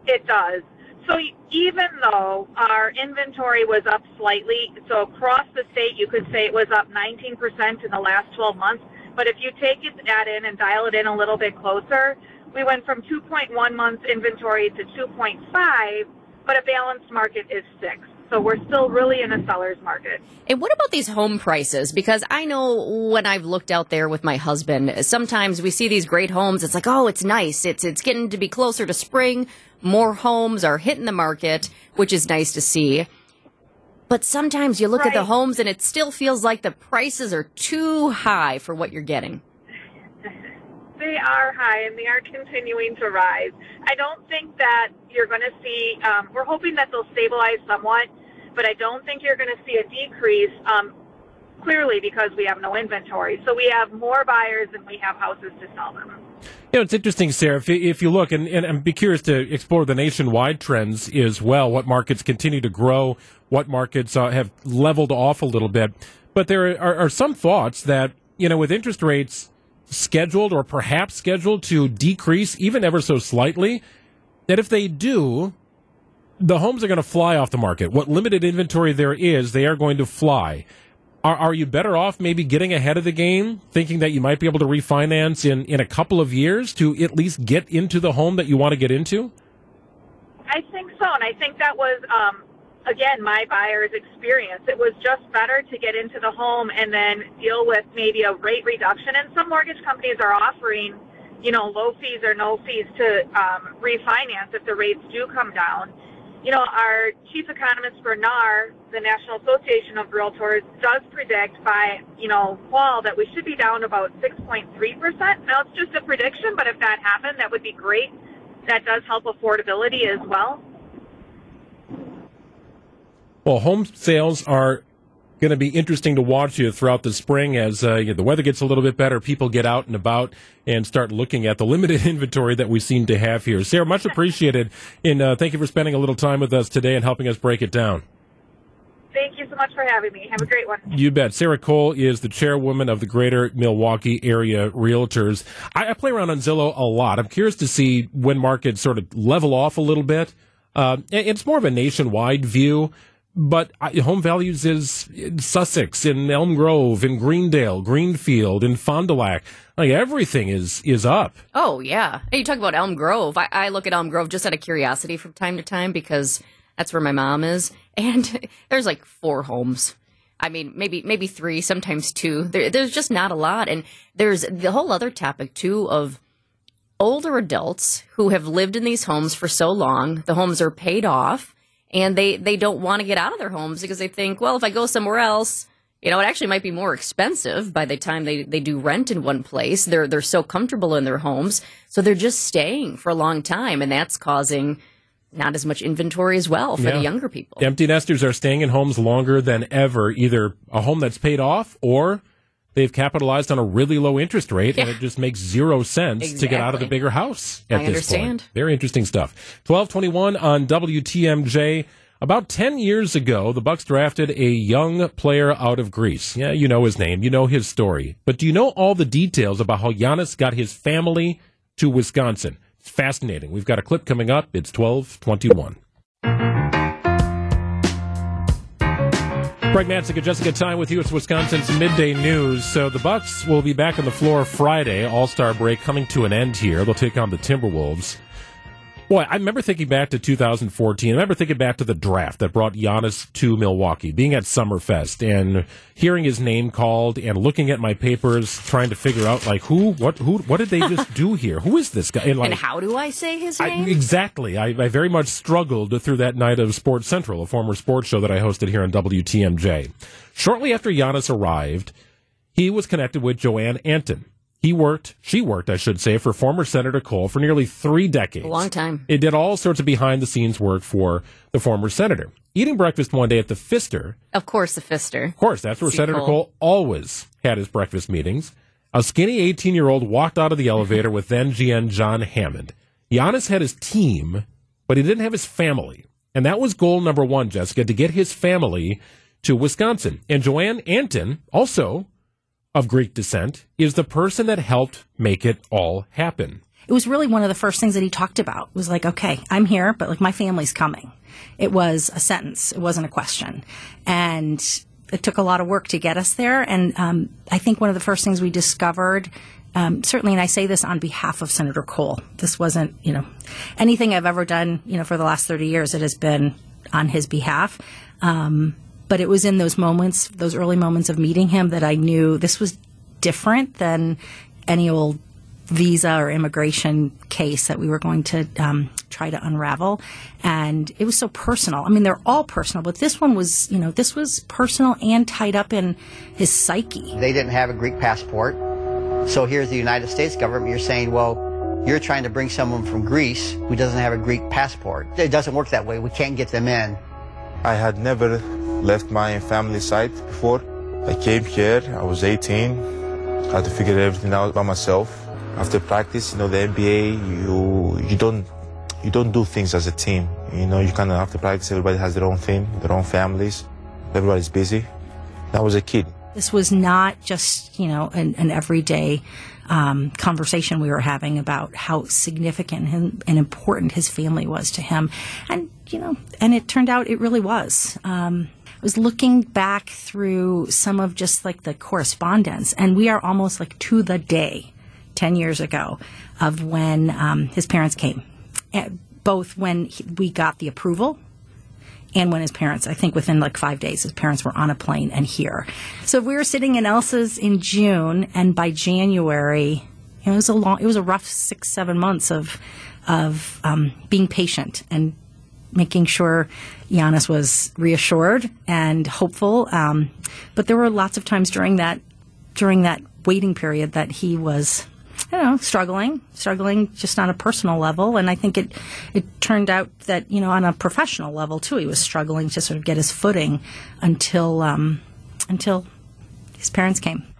It does. So even though our inventory was up slightly, so across the state you could say it was up 19% in the last 12 months, but if you take it that in and dial it in a little bit closer, we went from 2.1 months inventory to 2.5, but a balanced market is 6. So we're still really in a seller's market. And what about these home prices? Because I know when I've looked out there with my husband, sometimes we see these great homes. It's like, oh, it's nice. It's it's getting to be closer to spring. More homes are hitting the market, which is nice to see. But sometimes you look at the homes and it still feels like the prices are too high for what you're getting. They are high and they are continuing to rise. I don't think that you're going to see, um, we're hoping that they'll stabilize somewhat, but I don't think you're going to see a decrease um, clearly because we have no inventory. So we have more buyers than we have houses to sell them. You know, it's interesting, Sarah. If you, if you look, and, and I'm be curious to explore the nationwide trends as well. What markets continue to grow? What markets uh, have leveled off a little bit? But there are, are some thoughts that you know, with interest rates scheduled or perhaps scheduled to decrease even ever so slightly, that if they do, the homes are going to fly off the market. What limited inventory there is, they are going to fly. Are, are you better off maybe getting ahead of the game, thinking that you might be able to refinance in, in a couple of years to at least get into the home that you want to get into? I think so, and I think that was um, again my buyer's experience. It was just better to get into the home and then deal with maybe a rate reduction. And some mortgage companies are offering, you know, low fees or no fees to um, refinance if the rates do come down. You know, our chief economist for NAR, the National Association of Realtors, does predict by, you know, fall that we should be down about 6.3%. Now, it's just a prediction, but if that happened, that would be great. That does help affordability as well. Well, home sales are going to be interesting to watch you throughout the spring as uh, you know, the weather gets a little bit better. People get out and about and start looking at the limited inventory that we seem to have here. Sarah, much appreciated. And uh, thank you for spending a little time with us today and helping us break it down. Thank you so much for having me. Have a great one. You bet. Sarah Cole is the chairwoman of the Greater Milwaukee Area Realtors. I, I play around on Zillow a lot. I'm curious to see when markets sort of level off a little bit. Uh, it's more of a nationwide view, but uh, home values is in Sussex, in Elm Grove, in Greendale, Greenfield, in Fond du Lac. Like everything is is up. Oh yeah. Hey, you talk about Elm Grove. I, I look at Elm Grove just out of curiosity from time to time because that's where my mom is, and there's like four homes. I mean, maybe maybe three, sometimes two. There, there's just not a lot, and there's the whole other topic too of older adults who have lived in these homes for so long. The homes are paid off, and they they don't want to get out of their homes because they think, well, if I go somewhere else, you know, it actually might be more expensive by the time they, they do rent in one place. They're they're so comfortable in their homes, so they're just staying for a long time, and that's causing not as much inventory as well for Yeah. the younger people. Empty nesters are staying in homes longer than ever, either a home that's paid off or they've capitalized on a really low interest rate and it just makes zero sense to get out of the bigger house at I this understand. point. Very interesting stuff. 1221 on WTMJ. About 10 years ago, the Bucks drafted a young player out of Greece. Yeah, you know his name, you know his story. But do you know all the details about how Giannis got his family to Wisconsin? It's fascinating. We've got a clip coming up. It's 1221. Greg Matzek, Jessica Tighe with you. It's Wisconsin's midday news. So the Bucks will be back on the floor Friday. All Star break coming to an end here. They'll take on the Timberwolves. Boy, I remember thinking back to 2014. I remember thinking back to the draft that brought Giannis to Milwaukee, being at Summerfest and hearing his name called and looking at my papers, trying to figure out like who, what, who, what did they just do here? Who is this guy? And like, and how do I say his I, name? exactly. I, I very much struggled through that night of Sports Central, a former sports show that I hosted here on WTMJ. Shortly after Giannis arrived, he was connected with Joanne Anton. He worked, she worked, I should say, for former Senator Kohl for nearly three decades. a long time. It did all sorts of behind the scenes work for the former senator. Eating breakfast one day at the Pfister, Of course, the Pfister. of course, that's where See Senator Kohl. Kohl always had his breakfast meetings. A skinny 18 year old walked out of the elevator with then GM John Hammond. Giannis had his team, but he didn't have his family. And that was goal number one, Jessica, to get his family to Wisconsin. And Joanne Anton, also of Greek descent, is the person that helped make it all happen. it was really one of the first things that he talked about was like, okay, I'm here, but like my family's coming. It was a sentence. It wasn't a question. And it took a lot of work to get us there. And um, I think one of the first things we discovered, um, certainly, and I say this on behalf of Senator Kohl, this wasn't, you know, anything I've ever done, you know, for the last 30 years, it has been on his behalf. Um, but it was in those moments, those early moments of meeting him, that I knew this was different than any old visa or immigration case that we were going to um, try to unravel. And it was so personal. I mean, they're all personal, but this one was, you know, this was personal and tied up in his psyche. They didn't have a Greek passport. So here's the United States government. You're saying, well, you're trying to bring someone from Greece who doesn't have a Greek passport. It doesn't work that way. We can't get them in. I had never left my family side before. I came here, I was 18. I had to figure everything out by myself. After practice, you know, the NBA, you you don't you don't do things as a team. You know, you kind of after practice, everybody has their own thing, their own families. Everybody's busy. I was a kid. This was not just, you know, an, an everyday um, conversation we were having about how significant and, and important his family was to him. And, you know, and it turned out it really was. Um, I was looking back through some of just like the correspondence, and we are almost like to the day, 10 years ago, of when um, his parents came. Eh, Both when he, we got the approval and when his parents, I think within like five days, his parents were on a plane and here. So we were sitting in Elsa's in June, and by January, it was a long, it was a rough six, seven months of of um, being patient and making sure Giannis was reassured and hopeful. Um, but there were lots of times during that during that waiting period that he was Don't know, struggling, struggling just on a personal level. And I think it, it turned out that, you know, on a professional level too, he was struggling to sort of get his footing until, um, until his parents came.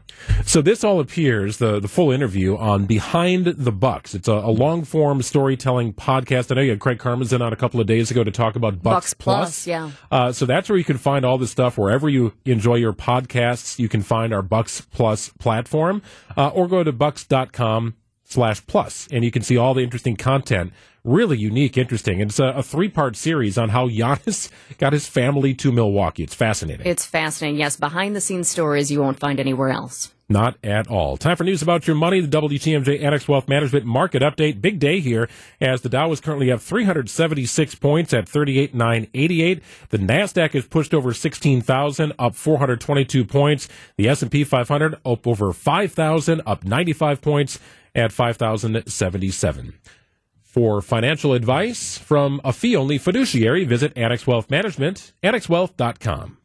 So this all appears the the full interview on Behind the Bucks. It's a, a long form storytelling podcast. I know you had Craig Karmazin on a couple of days ago to talk about Bucks, Bucks Plus, yeah. Uh, so that's where you can find all this stuff wherever you enjoy your podcasts. You can find our Bucks Plus platform, uh, or go to bucks.com slash plus, and you can see all the interesting content. Really unique, interesting. And it's a, a three part series on how Giannis got his family to Milwaukee. It's fascinating. It's fascinating. Yes, behind the scenes stories you won't find anywhere else. Not at all. Time for news about your money. The WTMJ Annex Wealth Management Market Update. Big day here as the Dow is currently up 376 points at 38,988. The Nasdaq is pushed over 16,000, up 422 points. The S&P 500 up over 5,000, up 95 points at 5,077. For financial advice from a fee-only fiduciary, visit Annex Wealth Management, annexwealth.com.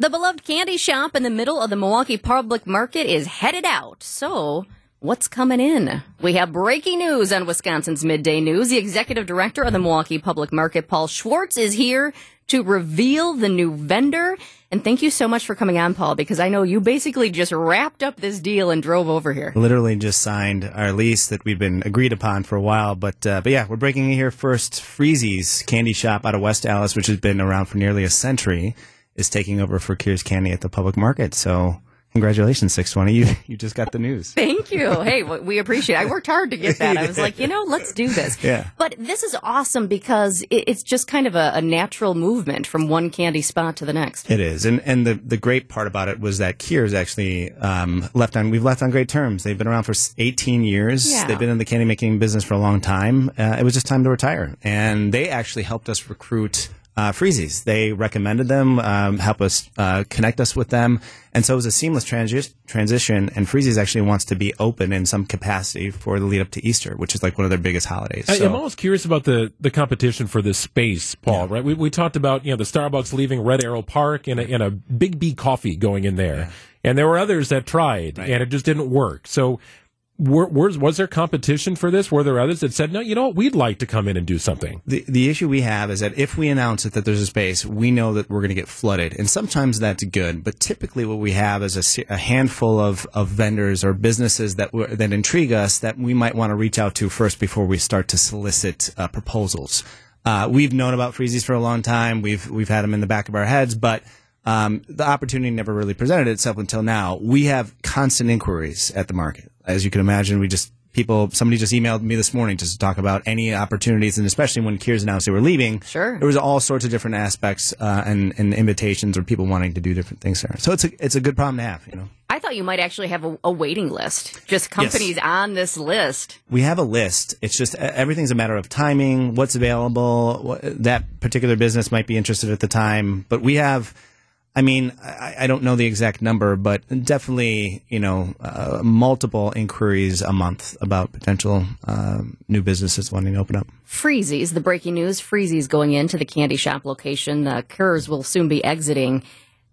The beloved candy shop in the middle of the Milwaukee Public Market is headed out. So, what's coming in? We have breaking news on Wisconsin's Midday News. The executive director of the Milwaukee Public Market, Paul Schwartz, is here to reveal the new vendor. And thank you so much for coming on, Paul, because I know you basically just wrapped up this deal and drove over here. Literally just signed our lease that we've been agreed upon for a while, but uh, but yeah, we're breaking in here first. Freese's Candy Shop out of West Allis, which has been around for nearly a century, is taking over for Kehr's Candy at the public market. So congratulations, 620. You you just got the news. Thank you. Hey, we appreciate it. I worked hard to get that. I was like, you know, let's do this. Yeah. But this is awesome because it's just kind of a, a natural movement from one candy spot to the next. It is, and and the the great part about it was that Kehr's actually um, left on we've left on great terms. They've been around for 18 years. Yeah. They've been in the candy making business for a long time. Uh, it was just time to retire, and they actually helped us recruit. Uh, Freese's. They recommended them, um, help us uh, connect us with them, and so it was a seamless transi- transition. And Freese's actually wants to be open in some capacity for the lead up to Easter, which is like one of their biggest holidays. I, So- I'm always curious about the, the competition for this space, Paul. Right? We, we talked about you know the Starbucks leaving Red Arrow Park and a, and a Bigby Coffee going in there, and there were others that tried and it just didn't work. So Were, was, was there competition for this? Were there others that said, no, you know what, we'd like to come in and do something? The the issue we have is that if we announce it that there's a space, we know that we're going to get flooded, and sometimes that's good. But typically, what we have is a, a handful of, of vendors or businesses that that intrigue us that we might want to reach out to first before we start to solicit uh, proposals. Uh, we've known about Freese's for a long time. We've we've had them in the back of our heads, but um, the opportunity never really presented itself until now. We have constant inquiries at the market, as you can imagine. We just people. Somebody just emailed me this morning just to talk about any opportunities, and especially when Kehr's announced they were leaving. Sure, there was all sorts of different aspects uh, and, and invitations or people wanting to do different things there. So it's a it's a good problem to have. You know, I thought you might actually have a, a waiting list, just companies on this list. we have a list. It's just everything's a matter of timing, what's available. What, that particular business might be interested at the time, but we have. I mean, I, I don't know the exact number, but definitely, you know, uh, multiple inquiries a month about potential uh, new businesses wanting to open up. Freese's, the breaking news, Freese's going into the candy shop location. The Kehr's will soon be exiting.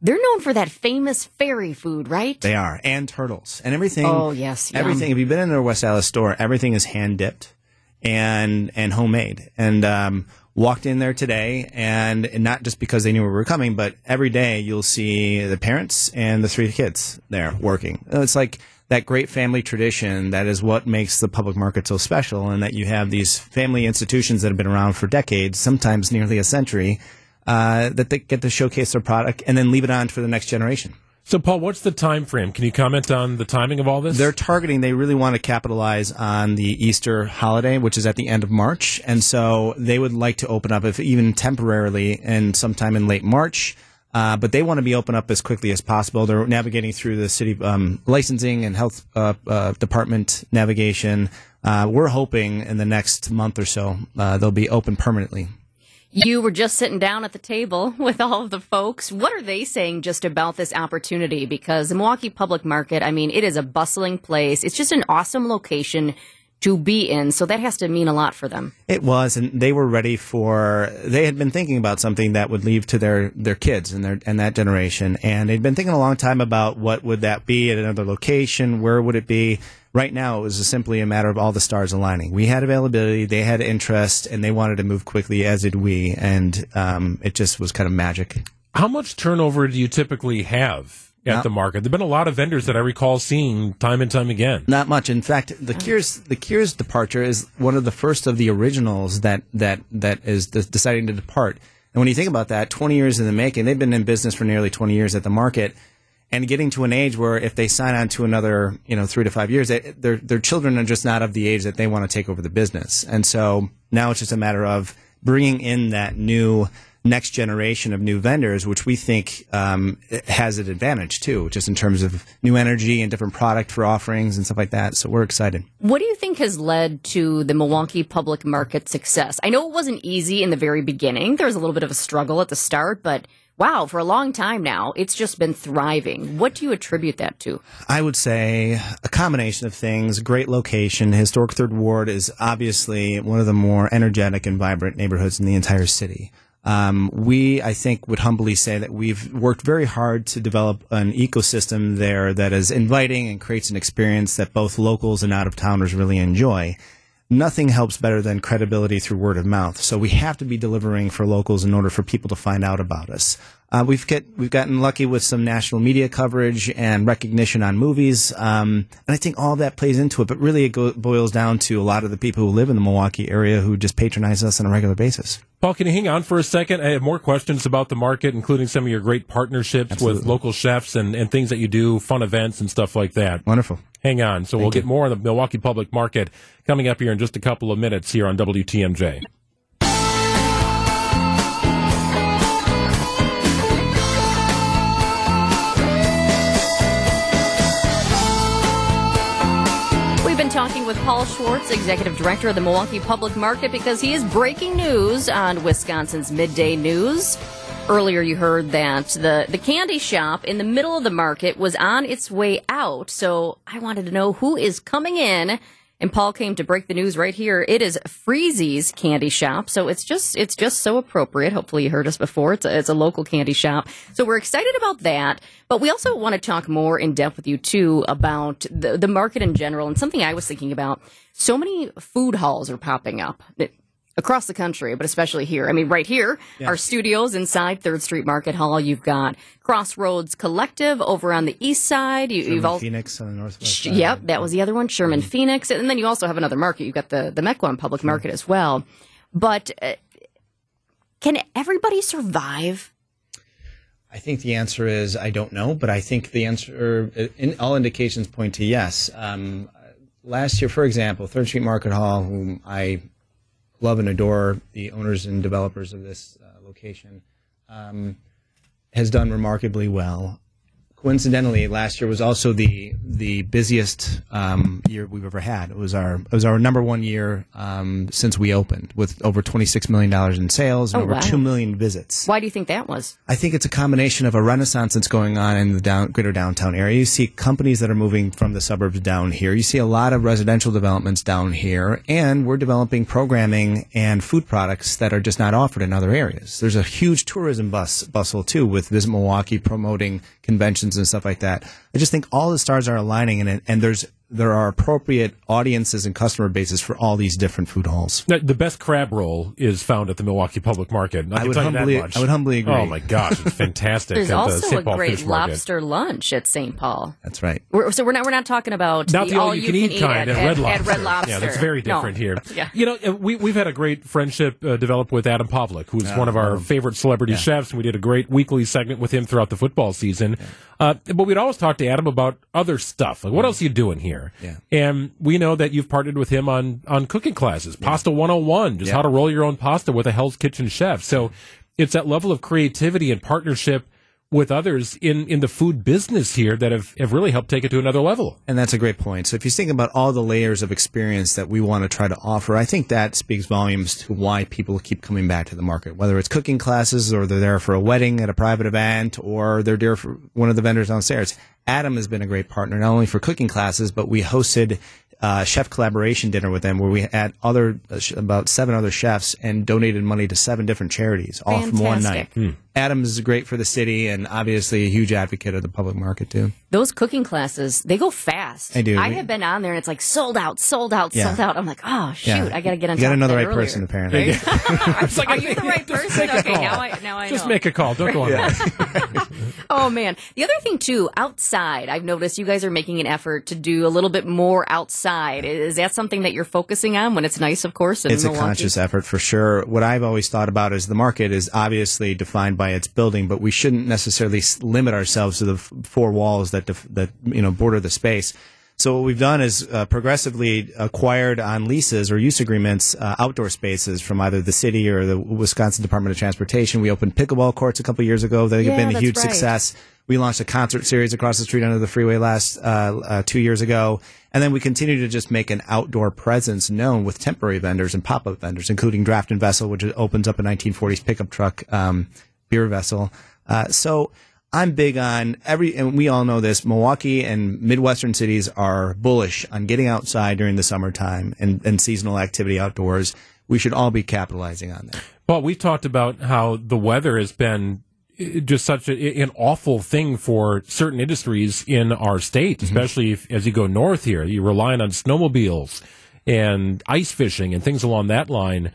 They're known for that famous fairy food, right? They are, and turtles, and everything. Oh, yes, yum. everything. If you've been in their West Allis store, everything is hand dipped and and homemade. And um, walked in there today, and not just because they knew we were coming, but every day you'll see the parents and the three kids there working. It's like that great family tradition that is what makes the public market so special, and that you have these family institutions that have been around for decades, sometimes nearly a century, uh, that they get to showcase their product and then leave it on for the next generation. So, Paul, what's the time frame? Can you comment on the timing of all this? They're targeting. They really want to capitalize on the Easter holiday, which is at the end of March, and so they would like to open up, if even temporarily, and sometime in late March. Uh, but they want to be open up as quickly as possible. They're navigating through the city um, licensing and health uh, uh, department navigation. Uh, we're hoping in the next month or so uh, they'll be open permanently. You were just sitting down at the table with all of the folks. What are they saying just about this opportunity? Because the Milwaukee Public Market, I mean, it is a bustling place. It's just an awesome location to be in. So that has to mean a lot for them. It was, and they were ready for. They had been thinking about something that would leave to their their kids and their and that generation, and they'd been thinking a long time about what would that be at another location, where would it be. Right now, it was simply a matter of all the stars aligning. We had availability, they had interest, and they wanted to move quickly, as did we, and um, it just was kind of magic. How much turnover do you typically have at Not- the market? There've been a lot of vendors that I recall seeing time and time again. Not much. In fact, the Cures the Cures departure is one of the first of the originals that that that is de- deciding to depart. And when you think about that, 20 years in the making, they've been in business for nearly 20 years at the market, and getting to an age where if they sign on to another, you know, three to five years, they, their their children are just not of the age that they want to take over the business. And so now it's just a matter of bringing in that new next generation of new vendors, which we think um, has an advantage too, just in terms of new energy and different product for offerings and stuff like that. So we're excited. What do you think has led to the Milwaukee public market success? I know it wasn't easy in the very beginning. There was a little bit of a struggle at the start, but wow, for a long time now, it's just been thriving. What do you attribute that to? I would say a combination of things. Great location. Historic Third Ward is obviously one of the more energetic and vibrant neighborhoods in the entire city. Um, we, I think, would humbly say that we've worked very hard to develop an ecosystem there that is inviting and creates an experience that both locals and out of towners really enjoy. Nothing helps better than credibility through word of mouth. So we have to be delivering for locals in order for people to find out about us. Uh, we've get we've gotten lucky with some national media coverage and recognition on movies, um, and I think all that plays into it. But really, it go- boils down to a lot of the people who live in the Milwaukee area who just patronize us on a regular basis. Paul, can you hang on for a second? I have more questions about the market, including some of your great partnerships with local chefs and, and things that you do, fun events and stuff like that. Wonderful. Hang on. So we'll Thank get more on the Milwaukee public market coming up here in just a couple of minutes here on WTMJ. We've been talking with Paul Schwartz, Executive Director of the Milwaukee Public Market, because he is breaking news on Wisconsin's Midday News. Earlier, you heard that the, the candy shop in the middle of the market was on its way out. So I wanted to know who is coming in And Paul came to break the news right here. It is Freese's Candy Shop, so it's just it's just so appropriate. Hopefully, you heard us before. It's a, it's a local candy shop, so we're excited about that. But we also want to talk more in depth with you too about the the market in general and something I was thinking about. So many food halls are popping up. Across the country, but especially here. I mean, right here, Yeah. our studios inside Third Street Market Hall. You've got Crossroads Collective over on the east side. You, Sherman you've all, Phoenix on the northwest. Sh-. Yep, that was the other one, Sherman Mm-hmm. Phoenix, and then you also have another market. You've got the the Mequon Public Market as well. But uh, can everybody survive? I think the answer is I don't know, but I think the answer, in, all indications point to yes. Um, last year, for example, Third Street Market Hall, whom I love and adore, the owners and developers of this uh, location, um, has done remarkably well. Coincidentally, last year was also the the busiest um, year we've ever had. It was our it was our number one year um, since we opened, with over twenty six million dollars in sales and Oh, over wow. two million visits. Why do you think that was? I think it's a combination of a renaissance that's going on in the down, greater downtown area. You see companies that are moving from the suburbs down here. You see a lot of residential developments down here, and we're developing programming and food products that are just not offered in other areas. There's a huge tourism bus bustle too, with Visit Milwaukee promoting conventions and stuff like that. I just think all the stars are aligning, and and there's there are appropriate audiences and customer bases for all these different food halls. Now, The best crab roll is found at the Milwaukee Public Market. I, I would humbly- I would humbly agree. Oh my gosh, it's fantastic. There's at the also St. a great Fish Market. lobster lunch at St. Paul. That's right. We're, so we're not we're not talking about Not the, all you can eat kind at, at, Red Lobster. At Red Lobster. Yeah, that's very No. different here. Yeah. You know, uh, we we've had a great friendship uh, develop with Adam Pawlak, who's Yeah, one of our love him. favorite celebrity Yeah. chefs, and we did a great weekly segment with him throughout the football season. Uh, but we'd always talk to Adam about other stuff, like what else are you doing here? Yeah. And we know that you've partnered with him on on cooking classes, Pasta 101, just Yeah. how to roll your own pasta with a Hell's Kitchen chef. So it's that level of creativity and partnership with others in, in the food business here that have, have really helped take it to another level. And that's a great point. So if you think about all the layers of experience that we want to try to offer, I think that speaks volumes to why people keep coming back to the market. Whether it's cooking classes or they're there for a wedding at a private event or they're there for one of the vendors downstairs. Adam has been a great partner, not only for cooking classes, but we hosted uh, chef collaboration dinner with them where we had other uh, sh- about seven other chefs and donated money to seven different charities all from one night. Fantastic. Adam is great for the city and obviously a huge advocate of the public market too. Those cooking classes, they go fast. They do. I We- have been on there and it's like sold out, sold out, Yeah. sold out. I'm like, oh shoot, Yeah. I got to get on You got top to know the right earlier. person apparently. It's like, Are you the right person? Okay, now I now I Just know. make a call. Don't go on. Oh man. The other thing too, outside, I've noticed you guys are making an effort to do a little bit more outside. Is that something that you're focusing on when it's nice, of course, in it's a conscious effort for sure. What I've always thought about is the market is obviously defined by its building, but we shouldn't necessarily limit ourselves to the four walls that def- that you know border the space. So what we've done is uh, progressively acquired on leases or use agreements uh, outdoor spaces from either the city or the Wisconsin Department of Transportation. We opened pickleball courts a couple years ago. They've Yeah, been a huge right. success. We launched a concert series across the street under the freeway last uh, uh, two years ago, and then we continue to just make an outdoor presence known with temporary vendors and pop-up vendors, including Draft and Vessel, which opens up a 1940s pickup truck um, beer vessel. Uh, so I'm big on every, and we all know this. Milwaukee and Midwestern cities are bullish on getting outside during the summertime and, and seasonal activity outdoors. We should all be capitalizing on that. Paul, we've talked about how the weather has been uh, just such a, an awful thing for certain industries in our state, especially if, as you go north here. You're relying on snowmobiles and ice fishing and things along that line.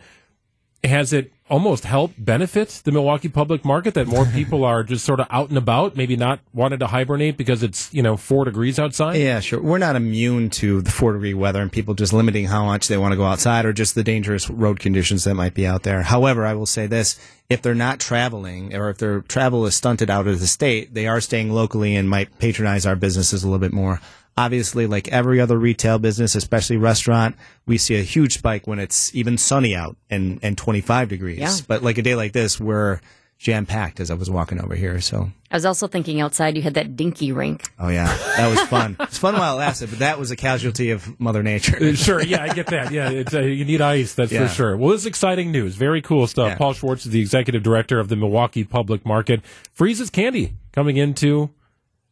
Has it almost helped benefit the Milwaukee public market that more people are just sort of out and about, maybe not wanting to hibernate because it's, you know, four degrees outside? Yeah, sure. We're not immune to the four degree weather and people just limiting how much they want to go outside or just the dangerous road conditions that might be out there. However, I will say this if they're not traveling or if their travel is stunted out of the state, they are staying locally and might patronize our businesses a little bit more. Obviously, like every other retail business, especially restaurant, we see a huge spike when it's even sunny out and, and 25 degrees. Yeah. But like a day like this, we're jam packed as I was walking over here. So, I was also thinking outside you had that dinky rink. oh yeah, that was fun. it's fun while it lasted, but that was a casualty of Mother Nature. Uh, sure, yeah, I get that. Yeah, it's, uh, you need ice, that's Yeah. for sure. Well, this is exciting news. Very cool stuff. Yeah. Paul Schwartz is the executive director of the Milwaukee Public Market. Freese's Candy coming into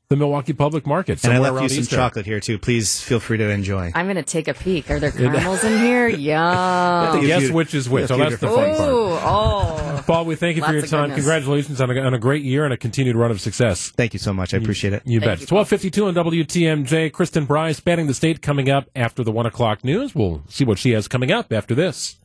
the Milwaukee Public Market. And I somewhere left you some Easter. chocolate here too. Please feel free to enjoy. I'm going to take a peek. Are there caramels in here? Yum. Guess which is which. Oh, that's the fun part. Oh. Paul, we thank you for your time. goodness. Congratulations on a, on a great year and a continued run of success. Thank you so much. I appreciate it. You bet. It's 1252 on WTMJ. Kristen Bryce spanning the state coming up after the 1 o'clock news. We'll see what she has coming up after this.